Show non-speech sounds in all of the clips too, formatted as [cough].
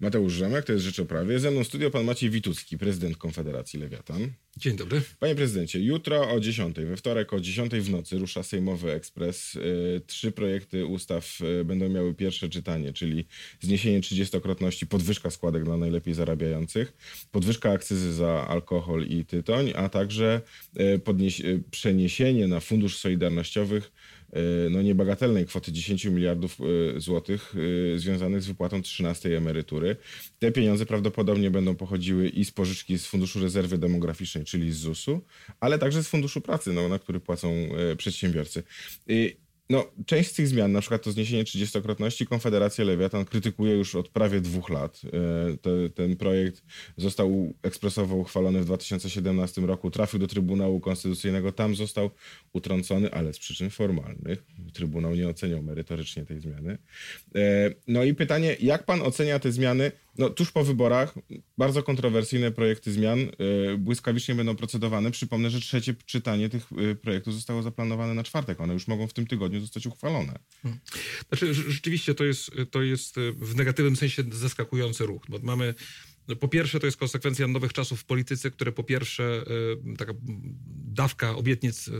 Mateusz Rzemek, to jest Rzecz o Prawie. Ze mną studio pan Maciej Witucki, prezydent Konfederacji Lewiatan. Dzień dobry. Panie prezydencie, jutro o 10, we wtorek o 10 w nocy rusza Sejmowy Ekspres. Y, trzy projekty ustaw y, będą miały pierwsze czytanie, czyli zniesienie 30-krotności, podwyżka składek dla najlepiej zarabiających, podwyżka akcyzy za alkohol i tytoń, a także y, przeniesienie na Fundusz Solidarnościowych no niebagatelnej kwoty 10 miliardów złotych związanych z wypłatą 13 emerytury. Te pieniądze prawdopodobnie będą pochodziły i z pożyczki z Funduszu Rezerwy Demograficznej, czyli z ZUS-u, ale także z Funduszu Pracy, no, na który płacą e, przedsiębiorcy. No, część z tych zmian, na przykład to zniesienie 30-krotności, Konfederacja Lewiatan krytykuje już od prawie dwóch lat. E, ten projekt został ekspresowo uchwalony w 2017 roku, trafił do Trybunału Konstytucyjnego, tam został utrącony, ale z przyczyn formalnych. Trybunał nie oceniał merytorycznie tej zmiany. E, no i pytanie, jak pan ocenia te zmiany? No, tuż po wyborach bardzo kontrowersyjne projekty zmian e, błyskawicznie będą procedowane. Przypomnę, że trzecie czytanie tych projektów zostało zaplanowane na czwartek. One już mogą w tym tygodniu zostać uchwalone. Hmm. Znaczy, rzeczywiście to jest, to jest e, w negatywnym sensie zaskakujący ruch, bo mamy no, po pierwsze, to jest konsekwencja nowych czasów w polityce, które po pierwsze, taka dawka obietnic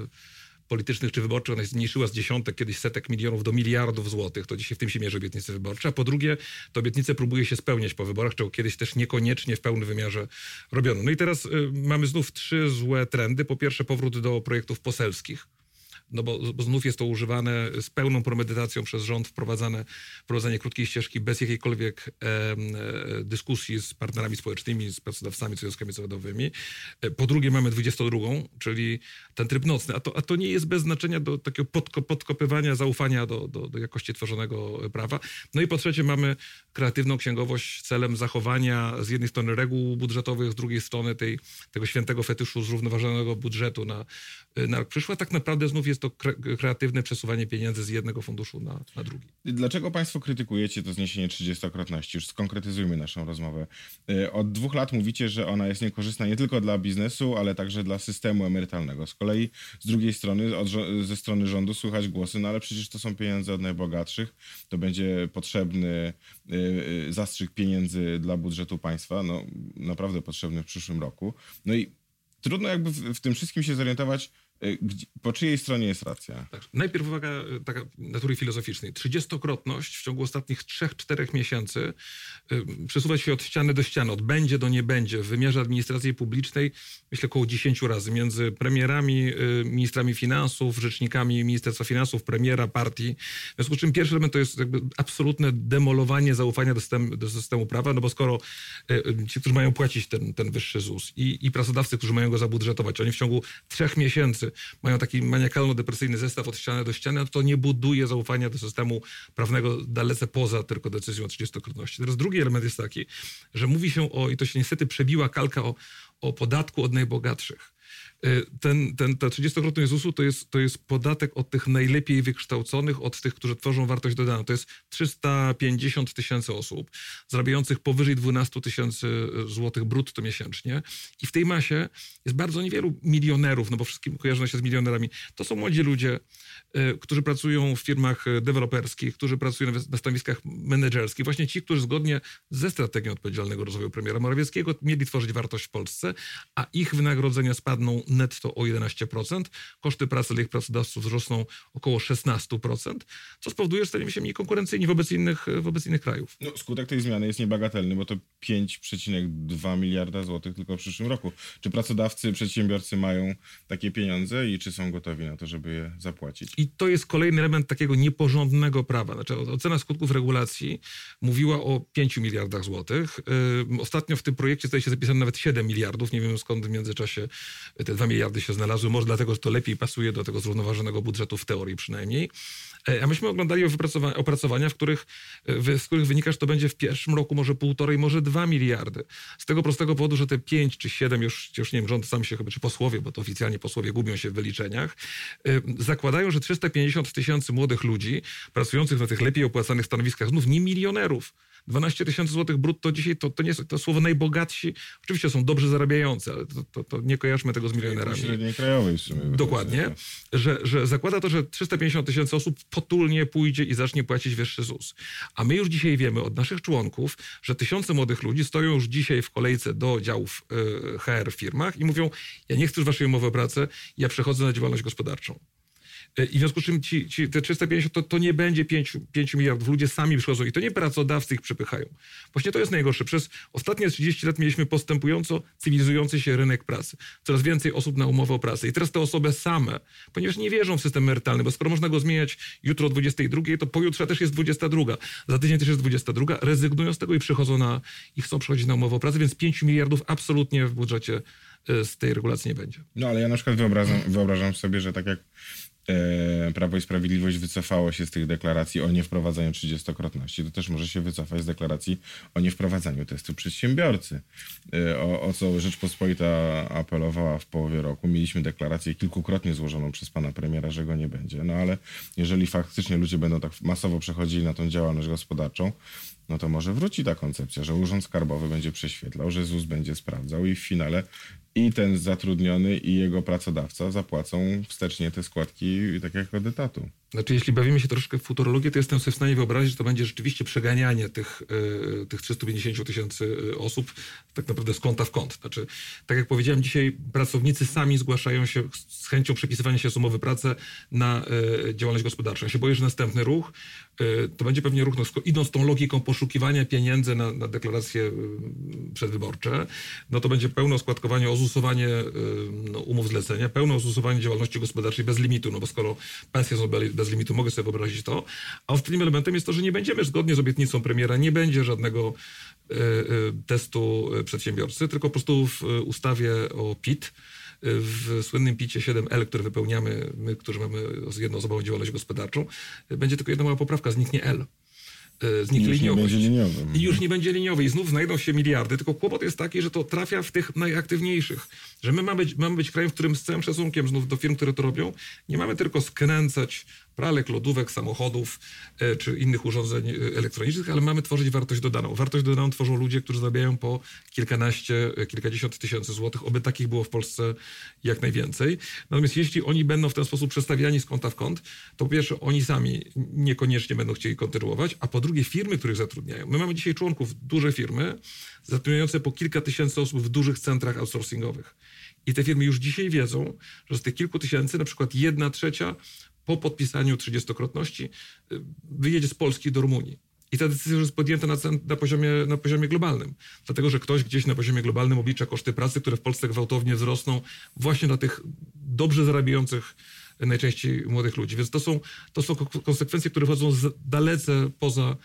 politycznych czy wyborczych, ona zmniejszyła z dziesiątek, kiedyś setek milionów do miliardów złotych. To dzisiaj w tym się mierzy obietnice wyborcze. A po drugie, te obietnice próbuje się spełniać po wyborach, czego kiedyś też niekoniecznie w pełnym wymiarze robiono. No i teraz y, mamy znów trzy złe trendy. Po pierwsze, powrót do projektów poselskich no bo, bo znów jest to używane z pełną premedytacją przez rząd, wprowadzane, wprowadzenie krótkiej ścieżki bez jakiejkolwiek e, dyskusji z partnerami społecznymi, z pracodawcami, związkami zawodowymi. E, po drugie mamy 22, czyli ten tryb nocny, a to, a to nie jest bez znaczenia do takiego podko, podkopywania zaufania do, do, do jakości tworzonego prawa. No i po trzecie mamy kreatywną księgowość celem zachowania z jednej strony reguł budżetowych, z drugiej strony tej, tego świętego fetyszu zrównoważonego budżetu na, na rok przyszły. Tak naprawdę znów jest jest to kreatywne przesuwanie pieniędzy z jednego funduszu na, na drugi. Dlaczego Państwo krytykujecie to zniesienie 30-krotności? Już skonkretyzujmy naszą rozmowę. Y, od dwóch lat mówicie, że ona jest niekorzystna nie tylko dla biznesu, ale także dla systemu emerytalnego. Z kolei z drugiej strony, od, ze strony rządu słychać głosy, no ale przecież to są pieniądze od najbogatszych, to będzie potrzebny y, y, zastrzyk pieniędzy dla budżetu państwa, no naprawdę potrzebny w przyszłym roku. No i trudno jakby w, w tym wszystkim się zorientować, po czyjej stronie jest racja? Tak. Najpierw uwaga y, taka natury filozoficznej. Trzydziestokrotność w ciągu ostatnich trzech, czterech miesięcy y, przesuwa się od ściany do ściany, od będzie do nie będzie w wymiarze administracji publicznej myślę około dziesięciu razy między premierami, ministrami finansów, rzecznikami Ministerstwa Finansów, premiera, partii. W związku z czym pierwszy element to jest jakby absolutne demolowanie zaufania do systemu, do systemu prawa, no bo skoro ci, którzy mają płacić ten, ten wyższy ZUS i, i pracodawcy, którzy mają go zabudżetować, oni w ciągu trzech miesięcy mają taki maniakalno-depresyjny zestaw od ściany do ściany, to nie buduje zaufania do systemu prawnego dalece poza tylko decyzją o 30-krotności. Teraz drugi element jest taki, że mówi się o, i to się niestety przebiła kalka o, o podatku od najbogatszych. Y, ten, ten, ta 30-krotność ZUS-u to jest, to jest podatek od tych najlepiej wykształconych, od tych, którzy tworzą wartość dodaną. To jest 350 tysięcy osób, zarabiających powyżej 12 tysięcy złotych brutto miesięcznie. I w tej masie jest bardzo niewielu milionerów, no bo wszystkim kojarzą się z milionerami. To są młodzi ludzie, y, którzy pracują w firmach deweloperskich, którzy pracują na stanowiskach menedżerskich. Właśnie ci, którzy zgodnie ze strategią odpowiedzialnego rozwoju premiera Morawieckiego mieli tworzyć wartość w Polsce, a ich wynagrodzenia spadną netto o 11%, koszty pracy dla ich pracodawców wzrosną około 16%, co spowoduje, że staniemy się mniej konkurencyjni wobec innych, wobec innych krajów. No, skutek tej zmiany jest niebagatelny, bo to 5,2 miliarda złotych tylko w przyszłym roku. Czy pracodawcy, przedsiębiorcy mają takie pieniądze i czy są gotowi na to, żeby je zapłacić? I to jest kolejny element takiego nieporządnego prawa. Znaczy, ocena skutków regulacji mówiła o 5 miliardach złotych. Ostatnio w tym projekcie staje się zapisane nawet 7 miliardów. Nie wiem skąd w międzyczasie te 2 miliardy się znalazły, może dlatego, że to lepiej pasuje do tego zrównoważonego budżetu w teorii przynajmniej. E, a myśmy oglądali opracowania, w których, z których wynika, że to będzie w pierwszym roku może półtorej, może dwa miliardy. Z tego prostego powodu, że te pięć czy siedem, już, już nie wiem, rząd sam się chyba, czy posłowie, bo to oficjalnie posłowie gubią się w wyliczeniach, e, zakładają, że 350 tysięcy młodych ludzi pracujących na tych lepiej opłacanych stanowiskach, znów nie milionerów, 12 tysięcy złotych brutto dzisiaj to, to nie jest to słowo najbogatsi. Oczywiście są dobrze zarabiający, ale to, to, to nie kojarzmy tego z milionerami. Średniej krajowej w sumie. Dokładnie, że, że zakłada to, że 350 tysięcy osób potulnie pójdzie i zacznie płacić wyższy ZUS. A my już dzisiaj wiemy od naszych członków, że tysiące młodych ludzi stoją już dzisiaj w kolejce do działów y, HR w firmach i mówią, ja nie chcę już waszej umowy o pracę, ja przechodzę na działalność gospodarczą. I w związku z czym ci, ci, te 350 to, to nie będzie 5, 5 miliardów. Ludzie sami przychodzą i to nie pracodawcy ich przepychają. Właśnie to jest najgorsze. Przez ostatnie 30 lat mieliśmy postępująco cywilizujący się rynek pracy. Coraz więcej osób na umowę o pracę. I teraz te osoby same, ponieważ nie wierzą w system emerytalny, bo skoro można go zmieniać jutro o 22, to pojutrze też jest 22. Za tydzień też jest 22. Rezygnują z tego i przychodzą na, i chcą przechodzić na umowę o pracę, więc 5 miliardów absolutnie w budżecie e, z tej regulacji nie będzie. No ale ja na przykład wyobrażam, wyobrażam sobie, że tak jak Prawo i Sprawiedliwość wycofało się z tych deklaracji o niewprowadzaniu trzydziestokrotności, to też może się wycofać z deklaracji o niewprowadzaniu testu przedsiębiorcy. E, o, o co Rzeczpospolita apelowała w połowie roku. Mieliśmy deklarację kilkukrotnie złożoną przez pana premiera, że go nie będzie. No ale jeżeli faktycznie ludzie będą tak masowo przechodzili na tą działalność gospodarczą, no to może wróci ta koncepcja, że Urząd Skarbowy będzie prześwietlał, że ZUS będzie sprawdzał i w finale i ten zatrudniony, i jego pracodawca zapłacą wstecznie te składki tak jak od etatu. Znaczy, jeśli bawimy się troszkę w futurologię, to jestem sobie w stanie wyobrazić, że to będzie rzeczywiście przeganianie tych, yy, tych 350 tysięcy e, osób tak naprawdę z kąta w kąt. Znaczy, tak jak powiedziałem, dzisiaj pracownicy sami zgłaszają się z chęcią przepisywania się z umowy pracy na yy, działalność gospodarczą. Ja się boję, że następny ruch to będzie pewnie ruch, no, idąc tą logiką poszukiwania pieniędzy na, na deklaracje przedwyborcze, no to będzie pełne składkowanie, ozusowanie no, umów zlecenia, pełne ozusowanie działalności gospodarczej bez limitu, no bo skoro pensje są bez limitu, mogę sobie wyobrazić to. A ostatnim elementem jest to, że nie będziemy, zgodnie z obietnicą premiera, nie będzie żadnego y, y, testu przedsiębiorcy, tylko po prostu w ustawie o PIT, w słynnym picie 7L, które wypełniamy my, którzy mamy jednoosobową działalność gospodarczą, będzie tylko jedna mała poprawka, zniknie L. E, zniknie liniowość. Liniowy. I już nie będzie liniowy i znów znajdą się miliardy, tylko kłopot jest taki, że to trafia w tych najaktywniejszych. Że my mamy być, mamy być krajem, w którym z całym szacunkiem znów do firm, które to robią, nie mamy tylko skręcać pralek, lodówek, samochodów e, czy innych urządzeń e, elektronicznych, ale mamy tworzyć wartość dodaną. Wartość dodaną tworzą ludzie, którzy zarabiają po kilkanaście, e, kilkadziesiąt tysięcy złotych, oby takich było w Polsce jak najwięcej. Natomiast jeśli oni będą w ten sposób przestawiani z kąta w kąt, to po pierwsze oni sami niekoniecznie będą chcieli kontynuować, a po drugie firmy, których zatrudniają. My mamy dzisiaj członków, duże firmy, zatrudniające po kilka tysięcy osób w dużych centrach outsourcingowych. I te firmy już dzisiaj wiedzą, że z tych kilku tysięcy na przykład jedna trzecia po podpisaniu trzydziestokrotności y, wyjedzie z Polski do Rumunii. I ta decyzja już jest podjęta na, na, poziomie, na poziomie globalnym. Dlatego, że ktoś gdzieś na poziomie globalnym oblicza koszty pracy, które w Polsce gwałtownie wzrosną właśnie dla tych dobrze zarabiających najczęściej młodych ludzi. Więc to są, to są konsekwencje, które wchodzą dalece poza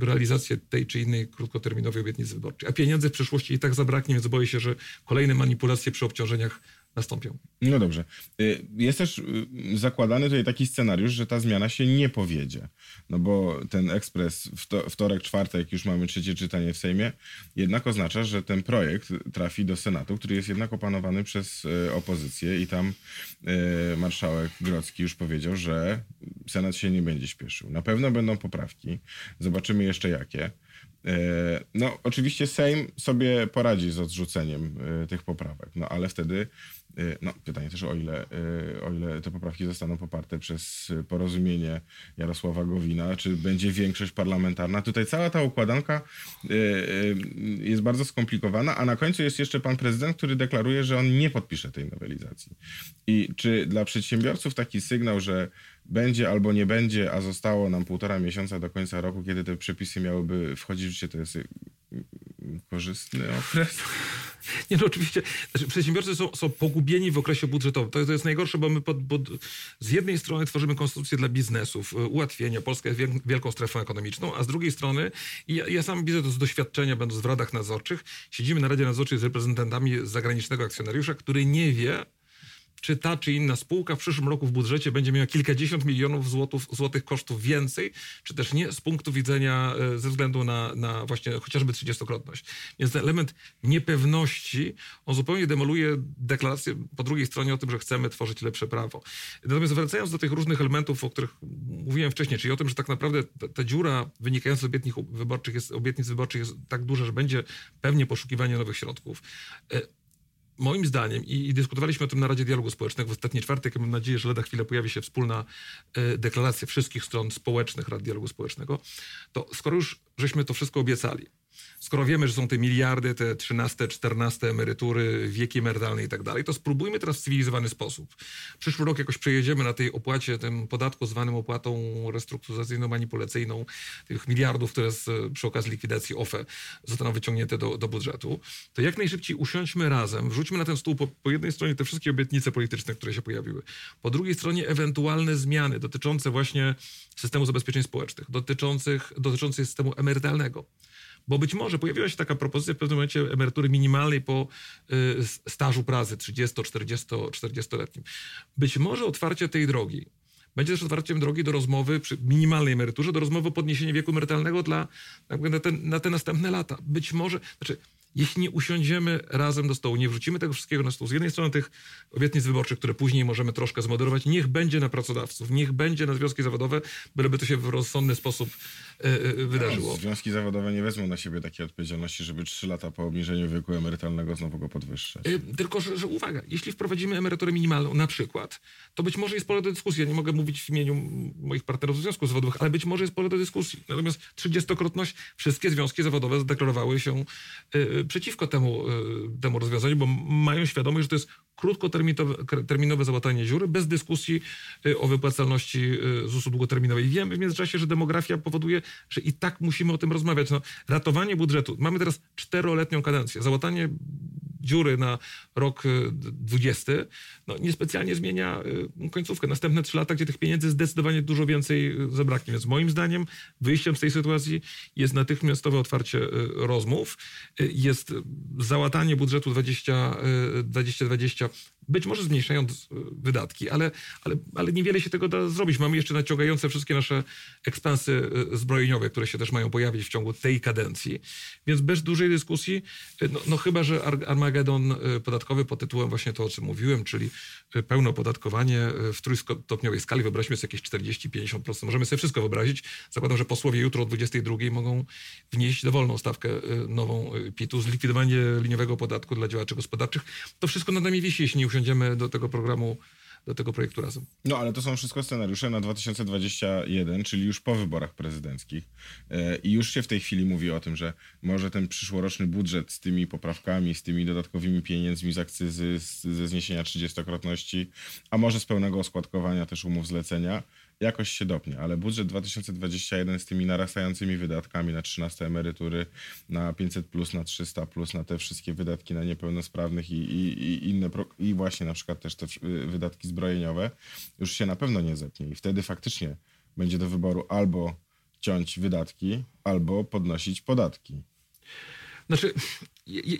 realizację tej czy innej krótkoterminowej obietnicy wyborczej. A pieniędzy w przyszłości i tak zabraknie, więc boję się, że kolejne manipulacje przy obciążeniach nastąpią. No dobrze. Y, jest też y, zakładany tutaj taki scenariusz, że ta zmiana się nie powiedzie. No bo ten ekspres wtorek, czwartek, już mamy trzecie czytanie w Sejmie, jednak oznacza, że ten projekt trafi do Senatu, który jest jednak opanowany przez y, opozycję i tam marszałek Grodzki już powiedział, że Senat się nie będzie śpieszył. Na pewno będą poprawki. Zobaczymy jeszcze jakie. No, oczywiście Sejm sobie poradzi z odrzuceniem tych poprawek, no ale wtedy no, pytanie też o ile, y, o ile te poprawki zostaną poparte przez porozumienie Jarosława Gowina, czy będzie większość parlamentarna. Tutaj cała ta układanka y, jest bardzo skomplikowana, a na końcu jest jeszcze pan prezydent, który deklaruje, że on nie podpisze tej nowelizacji. I czy dla przedsiębiorców taki sygnał, że będzie albo nie będzie, a zostało nam półtora miesiąca do końca roku, kiedy te przepisy miałyby wchodzić w życie, to jest korzystny okres? [laughs] Nie, no oczywiście. Znaczy, przedsiębiorcy są, są pogubieni w okresie budżetowym. To, to jest najgorsze, bo my pod, pod, z jednej strony tworzymy konstytucję dla biznesów, y, ułatwienia. Polska jest wielką strefą ekonomiczną, a z drugiej strony, ja, ja sam widzę to z doświadczenia, będąc w radach nadzorczych, siedzimy na Radzie Nadzorczej z reprezentantami zagranicznego akcjonariusza, który nie wie, czy ta czy inna spółka w przyszłym roku w budżecie będzie miała kilkadziesiąt milionów złotów, złotych kosztów więcej, czy też nie z punktu widzenia, e, ze względu na, na właśnie chociażby trzydziestokrotność. Więc ten element niepewności, on zupełnie demoluje deklarację po drugiej stronie o tym, że chcemy tworzyć lepsze prawo. Natomiast wracając do tych różnych elementów, o których mówiłem wcześniej, czyli o tym, że tak naprawdę ta, ta dziura wynikająca z obietnic wyborczych, jest, obietnic wyborczych jest tak duża, że będzie pewnie poszukiwanie nowych środków. Moim zdaniem, i, i, dyskutowaliśmy o tym na Radzie Dialogu Społecznego w ostatni czwartek, mam nadzieję, że lada chwilę pojawi się wspólna e, deklaracja wszystkich stron społecznych Rad Dialogu Społecznego, to skoro już żeśmy to wszystko obiecali, skoro wiemy, że są te miliardy, te 13, 14 emerytury, wieki emerytalne i tak dalej, to spróbujmy teraz w cywilizowany sposób. Przyszły rok jakoś przejedziemy na tej opłacie, tym podatku zwanym opłatą restrukturyzacyjno-manipulacyjną, tych miliardów, które z, przy okazji likwidacji OFE zostaną wyciągnięte do, do budżetu, to jak najszybciej usiądźmy razem, wrzućmy na ten stół po, po jednej stronie te wszystkie obietnice polityczne, które się pojawiły, po drugiej stronie ewentualne zmiany dotyczące właśnie systemu zabezpieczeń społecznych, dotyczących, dotyczących systemu emerytalnego. Bo być może pojawiła się taka propozycja w pewnym momencie emerytury minimalnej po y, stażu pracy 30, 40, 40-letnim. Być może otwarcie tej drogi będzie też otwarciem drogi do rozmowy przy minimalnej emeryturze, do rozmowy o podniesieniu wieku emerytalnego dla, na, te, na te następne lata. Być może, znaczy jeśli nie usiądziemy razem do stołu, nie wrzucimy tego wszystkiego na stół, z jednej strony tych obietnic wyborczych, które później możemy troszkę zmoderować, niech będzie na pracodawców, niech będzie na związki zawodowe, byleby to się w rozsądny sposób e, e, wydarzyło. No, związki zawodowe nie wezmą na siebie takiej odpowiedzialności, żeby trzy lata po obniżeniu wieku emerytalnego znowu go podwyższać. E, tylko, że, że, uwaga, jeśli wprowadzimy emeryturę minimalną na przykład, to być może jest pole do dyskusji. Ja nie mogę mówić w imieniu moich partnerów z związków zawodowych, ale być może jest pole do dyskusji. Natomiast trzydziestokrotność wszystkie związki zawodowe zadeklarowały się przeciwko temu, y, temu rozwiązaniu, bo mają świadomość, że to jest krótkoterminowe załatanie dziury bez dyskusji y, o wypłacalności y, ZUS-u długoterminowej. Wiemy w międzyczasie, że demografia powoduje, że i tak musimy o tym rozmawiać. No, ratowanie budżetu. Mamy teraz czteroletnią kadencję. Załatanie dziury na rok 20, no niespecjalnie zmienia końcówkę. Następne trzy lata, gdzie tych pieniędzy zdecydowanie dużo więcej zabraknie. Więc moim zdaniem wyjściem z tej sytuacji jest natychmiastowe otwarcie rozmów, jest załatanie budżetu 20, 2020 być może zmniejszając e, wydatki, ale, ale, ale niewiele się tego da zrobić. Mamy jeszcze naciągające wszystkie nasze ekspansy e, zbrojeniowe, które się też mają pojawić w ciągu tej kadencji. Więc bez dużej dyskusji, e, no, no chyba, że Armagedon podatkowy pod tytułem właśnie to, o czym mówiłem, czyli pełne opodatkowanie w trójstopniowej skali, wyobraźmy sobie jakieś 40-50%. Możemy sobie wszystko wyobrazić. Zakładam, że posłowie jutro o 22 mogą wnieść dowolną stawkę nową PIT-u, zlikwidowanie liniowego podatku dla działaczy gospodarczych. To wszystko nad nami wisi, jeśli nie do tego programu do tego projektu razem. No ale to są wszystko scenariusze na 2021, czyli już po wyborach prezydenckich. E, I już się w tej chwili mówi o tym, że może ten przyszłoroczny budżet z tymi poprawkami, z tymi dodatkowymi pieniędzmi z akcyzy, ze zniesienia 30-krotności, a może z pełnego oskładkowania też umów zlecenia, jakoś się dopnie, ale budżet 2021 z tymi narastającymi wydatkami na 13 emerytury, na 500 plus, na 300 plus, na te wszystkie wydatki na niepełnosprawnych i, i, i inne, i właśnie na przykład też te wydatki zbrojeniowe, już się na pewno nie zepnie i wtedy faktycznie będzie do wyboru albo ciąć wydatki, albo podnosić podatki. Znaczy,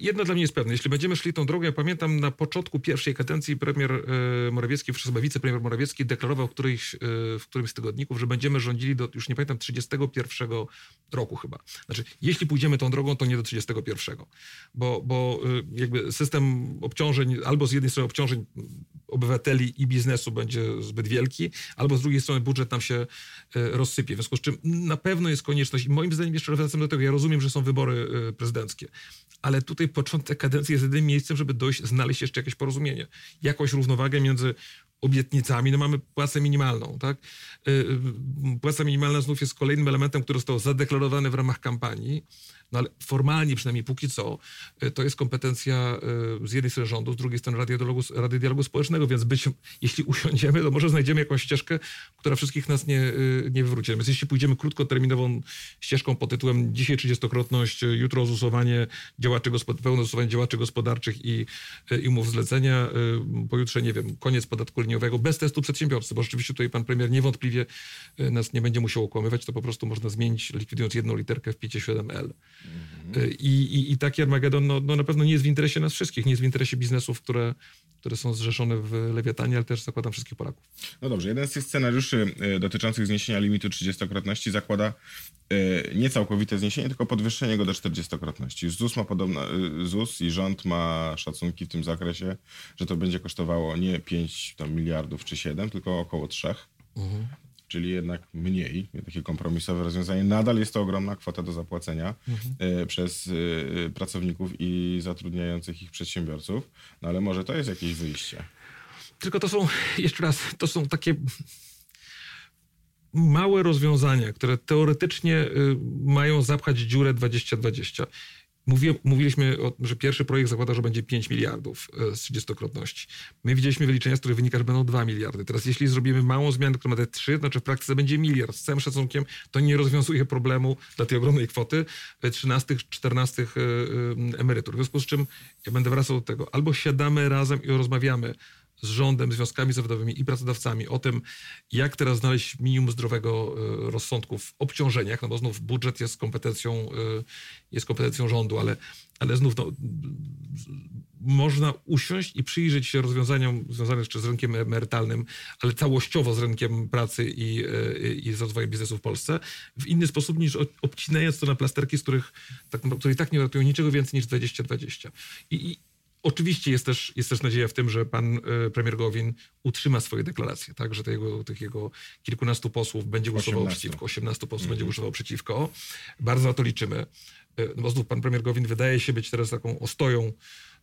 jedno dla mnie jest pewne. Jeśli będziemy szli tą drogą, ja pamiętam na początku pierwszej kadencji premier e, Morawiecki, wicepremier Morawiecki deklarował w, e, w którymś z tygodników, że będziemy rządzili do, już nie pamiętam, 31 roku chyba. Znaczy, jeśli pójdziemy tą drogą, to nie do 31. Bo, bo e, jakby system obciążeń, albo z jednej strony obciążeń obywateli i biznesu będzie zbyt wielki, albo z drugiej strony budżet nam się rozsypie. W związku z czym na pewno jest konieczność, i moim zdaniem jeszcze wracam do tego, ja rozumiem, że są wybory prezydenckie, ale tutaj początek kadencji jest jedynym miejscem, żeby dojść, znaleźć jeszcze jakieś porozumienie, jakąś równowagę między obietnicami, no mamy płacę minimalną, tak? Y, płaca minimalna znów jest kolejnym elementem, który został zadeklarowany w ramach kampanii, no ale formalnie przynajmniej póki co, y, to jest kompetencja y, z jednej strony rządu, z drugiej strony Rady Dialogu, Rady Dialogu Społecznego, więc być, jeśli [laughs] usiądziemy, to może znajdziemy jakąś ścieżkę, która wszystkich nas nie, y, nie wywróci. Więc jeśli pójdziemy krótkoterminową ścieżką pod tytułem dzisiaj 30-krotność, jutro zusowanie działaczy, pełne zusowanie działaczy gospodarczych i, i umów zlecenia, pojutrze, nie wiem, koniec podatku liniowego bez testu przedsiębiorcy, bo rzeczywiście tutaj pan premier niewątpliwie nas nie będzie musiał okłamywać, to po prostu można zmienić, likwidując jedną literkę w 57L. Mhm. I, i, I taki Armagedon no, no na pewno nie jest w interesie nas wszystkich, nie jest w interesie biznesów, które, które są zrzeszone w Lewiatanie, ale też zakładam wszystkich Polaków. No dobrze, jeden z tych scenariuszy e, dotyczących zniesienia limitu 30-krotności zakłada e, nie całkowite zniesienie, tylko podwyższenie go do 40-krotności. ZUS ma podobno, e, ZUS i rząd ma szacunki w tym zakresie, że to będzie kosztowało nie 5 tam, miliardów czy 7, tylko około 3. Mhm czyli jednak mniej, takie kompromisowe rozwiązanie. Nadal jest to ogromna kwota do zapłacenia mhm. przez pracowników i zatrudniających ich przedsiębiorców, no ale może to jest jakieś wyjście. Tylko to są, jeszcze raz, to są takie małe rozwiązania, które teoretycznie y, mają zapchać dziurę 2020. Mówi, mówiliśmy, o, że pierwszy projekt zakłada, że będzie 5 miliardów e, z 30-krotności. My widzieliśmy wyliczenia, z których wynika, że będą 2 miliardy. Teraz jeśli zrobimy małą zmianę, która ma te 3, to znaczy w praktyce będzie miliard. Z całym szacunkiem to nie rozwiązuje problemu dla tej ogromnej kwoty 13, 14 e, e, emerytur. W związku z czym ja będę wracał do tego. Albo siadamy razem i rozmawiamy z rządem, związkami zawodowymi i pracodawcami o tym, jak teraz znaleźć minimum zdrowego e, rozsądku w obciążeniach, no bo znów budżet jest kompetencją, e, jest kompetencją rządu, ale, ale znów no, można usiąść i przyjrzeć się rozwiązaniom związanym jeszcze z rynkiem emerytalnym, ale całościowo z rynkiem pracy i, e, i z rozwojem biznesu w Polsce, w inny sposób niż obcinając to na plasterki, z których tak, które i tak nie ratują niczego więcej niż 2020. I, i Oczywiście jest też, jest też nadzieja w tym, że pan e, premier Gowin utrzyma swoje deklaracje, tak, że tego, tych jego kilkunastu posłów będzie głosował 18. przeciwko, 18 posłów będzie mhm. głosował przeciwko. Bardzo na to liczymy. E, no bo znów pan premier Gowin wydaje się być teraz taką ostoją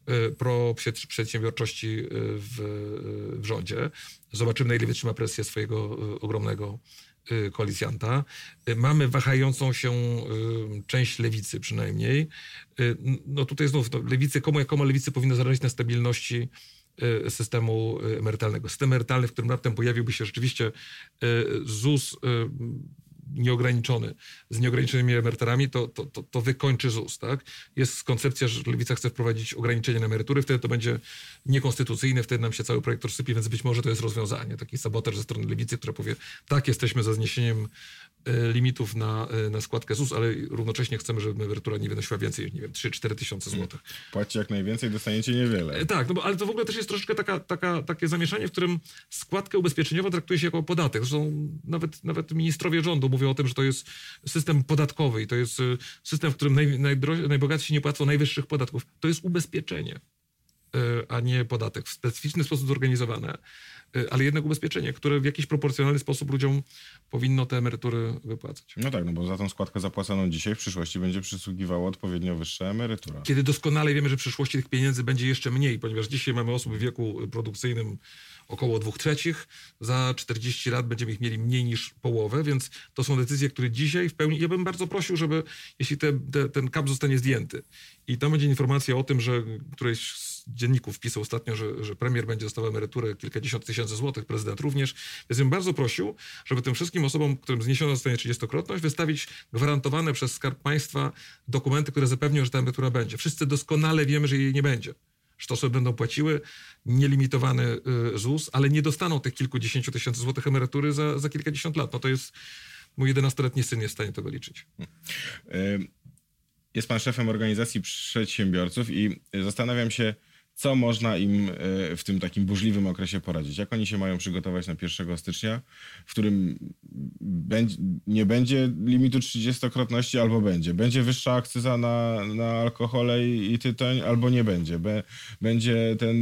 e, pro przedsiębiorczości w, w rządzie. Zobaczymy, na ile wytrzyma presję swojego ogromnego koalicjanta. Y, mamy wahającą się y, część lewicy przynajmniej. No tutaj znów, no, lewicy, komu jak komu lewicy powinno zależeć na stabilności systemu emerytalnego. System emerytalny, w którym raptem pojawiłby się rzeczywiście ZUS nieograniczony, z nieograniczonymi emeryturami, to, to, to, to, wykończy ZUS. Tak? Jest koncepcja, że Lewica chce wprowadzić ograniczenia na emerytury, wtedy to będzie niekonstytucyjne, wtedy nam się cały projekt rozsypie, więc być może to jest rozwiązanie. Taki sabotaż ze strony Lewicy, która powie, tak, jesteśmy za zniesieniem limitów na, e, na składkę ZUS, ale równocześnie chcemy, żeby emerytura nie wynosiła więcej niż, nie wiem, 3-4 tysiące złotych. Płacicie jak najwięcej, dostaniecie niewiele. E, tak, no bo, ale to w ogóle też jest troszeczkę taka, taka, takie zamieszanie, w którym składkę ubezpieczeniową traktuje się jako podatek. Zresztą nawet, nawet ministrowie rządu mówią o tym, że to jest system podatkowy i to jest system, w którym naj, najbogatsi nie płacą najwyższych podatków. To jest ubezpieczenie, a nie podatek. W specyficzny sposób zorganizowane. Y, ale jednak ubezpieczenie, które w jakiś proporcjonalny sposób ludziom powinno te emerytury wypłacać. No tak, no bo za tą składkę zapłaconą dzisiaj w przyszłości będzie przysługiwała odpowiednio wyższa emerytura. Kiedy doskonale wiemy, że w przyszłości tych pieniędzy będzie jeszcze mniej, ponieważ dzisiaj mamy osób w wieku produkcyjnym około dwóch trzecich, za 40 lat będziemy ich mieli mniej niż połowę, więc to są decyzje, które dzisiaj w pełni, ja bym bardzo prosił, żeby, jeśli te, te, ten kap zostanie zdjęty i tam będzie informacja o tym, że któreś z dzienników pisał ostatnio, że, że premier będzie dostawał emeryturę kilkadziesiąt tysięcy złotych, prezydent również, więc bym bardzo prosił, żeby tym wszystkim osobom, którym zniesiona zostanie 30-krotność, wystawić gwarantowane przez Skarb Państwa dokumenty, które zapewnią, że ta emerytura będzie. Wszyscy doskonale wiemy, że jej nie będzie że to sobie będą płaciły nielimitowany y, ZUS, ale nie dostaną tych kilkudziesięciu tysięcy złotych emerytury za, za kilkadziesiąt lat. No to jest, mój 11-letni syn jest w stanie tego liczyć. Jest pan szefem organizacji przedsiębiorców i zastanawiam się, co można im e, w tym takim burzliwym okresie poradzić? Jak oni się mają przygotować na 1 stycznia, w którym nie będzie limitu 30-krotności albo będzie? Będzie wyższa akcyza na, na alkohole i tytoń albo nie będzie? Będzie ten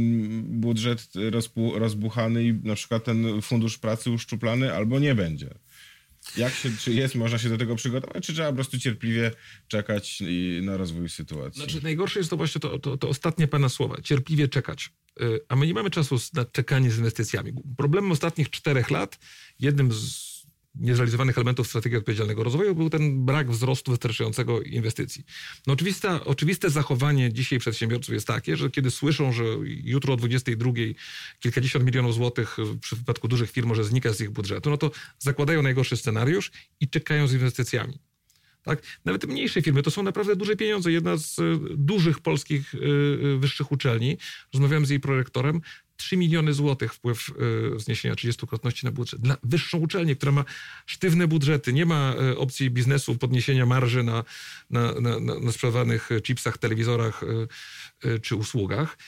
budżet rozbuchany i na przykład ten fundusz pracy uszczuplany albo nie będzie? Jak się, czy jest, można się do tego przygotować, czy trzeba po prostu cierpliwie czekać na rozwój sytuacji? Znaczy, najgorsze jest to właśnie to, to, to ostatnie pana słowa, cierpliwie czekać. Y, a my nie mamy czasu na czekanie z inwestycjami. Problemem ostatnich czterech lat, jednym z niezrealizowanych elementów strategii odpowiedzialnego rozwoju był ten brak wzrostu wystarczającego inwestycji. No oczywiste, oczywiste zachowanie dzisiaj przedsiębiorców jest takie, że kiedy słyszą, że jutro o 22 kilkadziesiąt milionów złotych w przypadku dużych firm może znikać z ich budżetu, no to zakładają najgorszy scenariusz i czekają z inwestycjami. Tak? Nawet mniejsze firmy to są naprawdę duże pieniądze. Jedna z e, dużych polskich e, e, wyższych uczelni, rozmawiałem z jej prorektorem, 3 miliony złotych wpływ y, zniesienia 30-krotności na budżet. Dla wyższą uczelnię, która ma sztywne budżety, nie ma y, opcji biznesu podniesienia marży na, na, na, na, sprzedawanych chipsach, telewizorach y, czy usługach.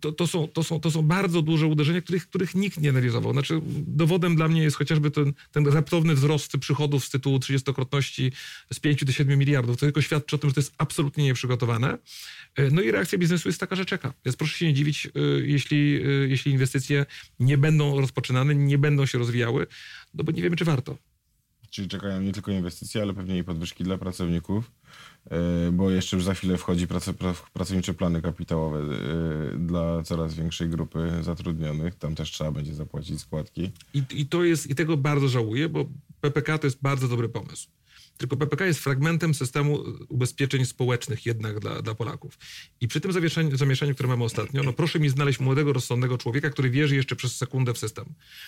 To, to, są, to, są, to są bardzo duże uderzenia, których, których nikt nie analizował. Znaczy, dowodem dla mnie jest chociażby ten, ten raptowny wzrost przychodów z tytułu 30-krotności z 5 do 7 miliardów. To tylko świadczy o tym, że to jest absolutnie nieprzygotowane. Y, No i reakcja biznesu jest taka, że czeka. Więc proszę się nie dziwić, y, jeśli, y, jeśli inwestycje nie będą rozpoczynane, nie będą się rozwijały, no bo nie wiemy, czy warto. Czyli czekają nie tylko inwestycje, ale pewnie i podwyżki dla pracowników, e, bo jeszcze już za chwilę wchodzi prace, pracownicze plany kapitałowe e, dla coraz większej grupy zatrudnionych. Tam też trzeba będzie zapłacić składki. I, I to jest, i tego bardzo żałuję, bo PPK to jest bardzo dobry pomysł. Tylko PPK jest fragmentem systemu ubezpieczeń społecznych jednak dla, dla Polaków. I przy tym zamieszaniu, które mamy ostatnio, no proszę mi znaleźć młodego, rozsądnego człowieka, który wierzy jeszcze przez sekundę w system,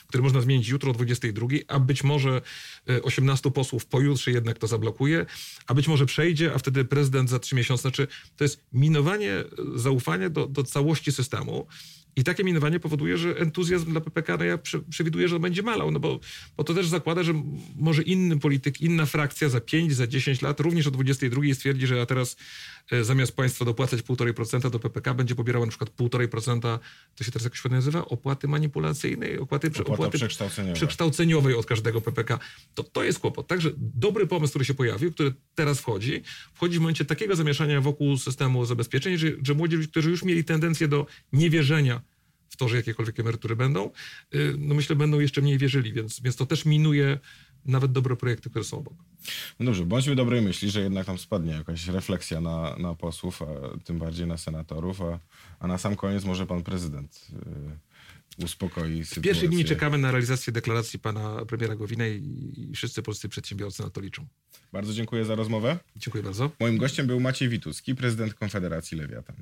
który można zmienić jutro o 22, a być może e, 18 posłów pojutrze jednak to zablokuje, a być może przejdzie, a wtedy prezydent za trzy miesiące. Znaczy, to jest minowanie e, zaufania do, do całości systemu. I takie minowanie powoduje, że entuzjazm dla PPK, no ja przewiduję, że on będzie malał, no bo, bo to też zakłada, że może inny polityk, inna frakcja za 5, za 10 lat, również o 22 stwierdzi, że a teraz e, zamiast państwo dopłacać 1,5% do PPK, będzie pobierało na przykład 1,5%, to się teraz jakoś ładnie nazywa, opłaty manipulacyjnej, opłaty, Opłata opłaty przekształceniowa. przekształceniowej od każdego PPK. To, to jest kłopot. Także dobry pomysł, który się pojawił, który teraz wchodzi, wchodzi w momencie takiego zamieszania wokół systemu zabezpieczeń, że, że młodzi ludzie, którzy już mieli tendencję do niewierzenia w to, że jakiekolwiek emerytury będą, y, no myślę, będą jeszcze mniej wierzyli, więc, więc to też minuje nawet dobre projekty, które są obok. No dobrze, bądźmy dobrej myśli, że jednak tam spadnie jakaś refleksja na, na posłów, a tym bardziej na senatorów, a, a na sam koniec może pan prezydent y, uspokoi sytuację. W pierwszych dni czekamy na realizację deklaracji pana premiera Gowina i, i wszyscy polscy przedsiębiorcy na to liczą. Bardzo dziękuję za rozmowę. Dziękuję bardzo. Moim gościem był Maciej Wituski, prezydent Konfederacji Lewiatan.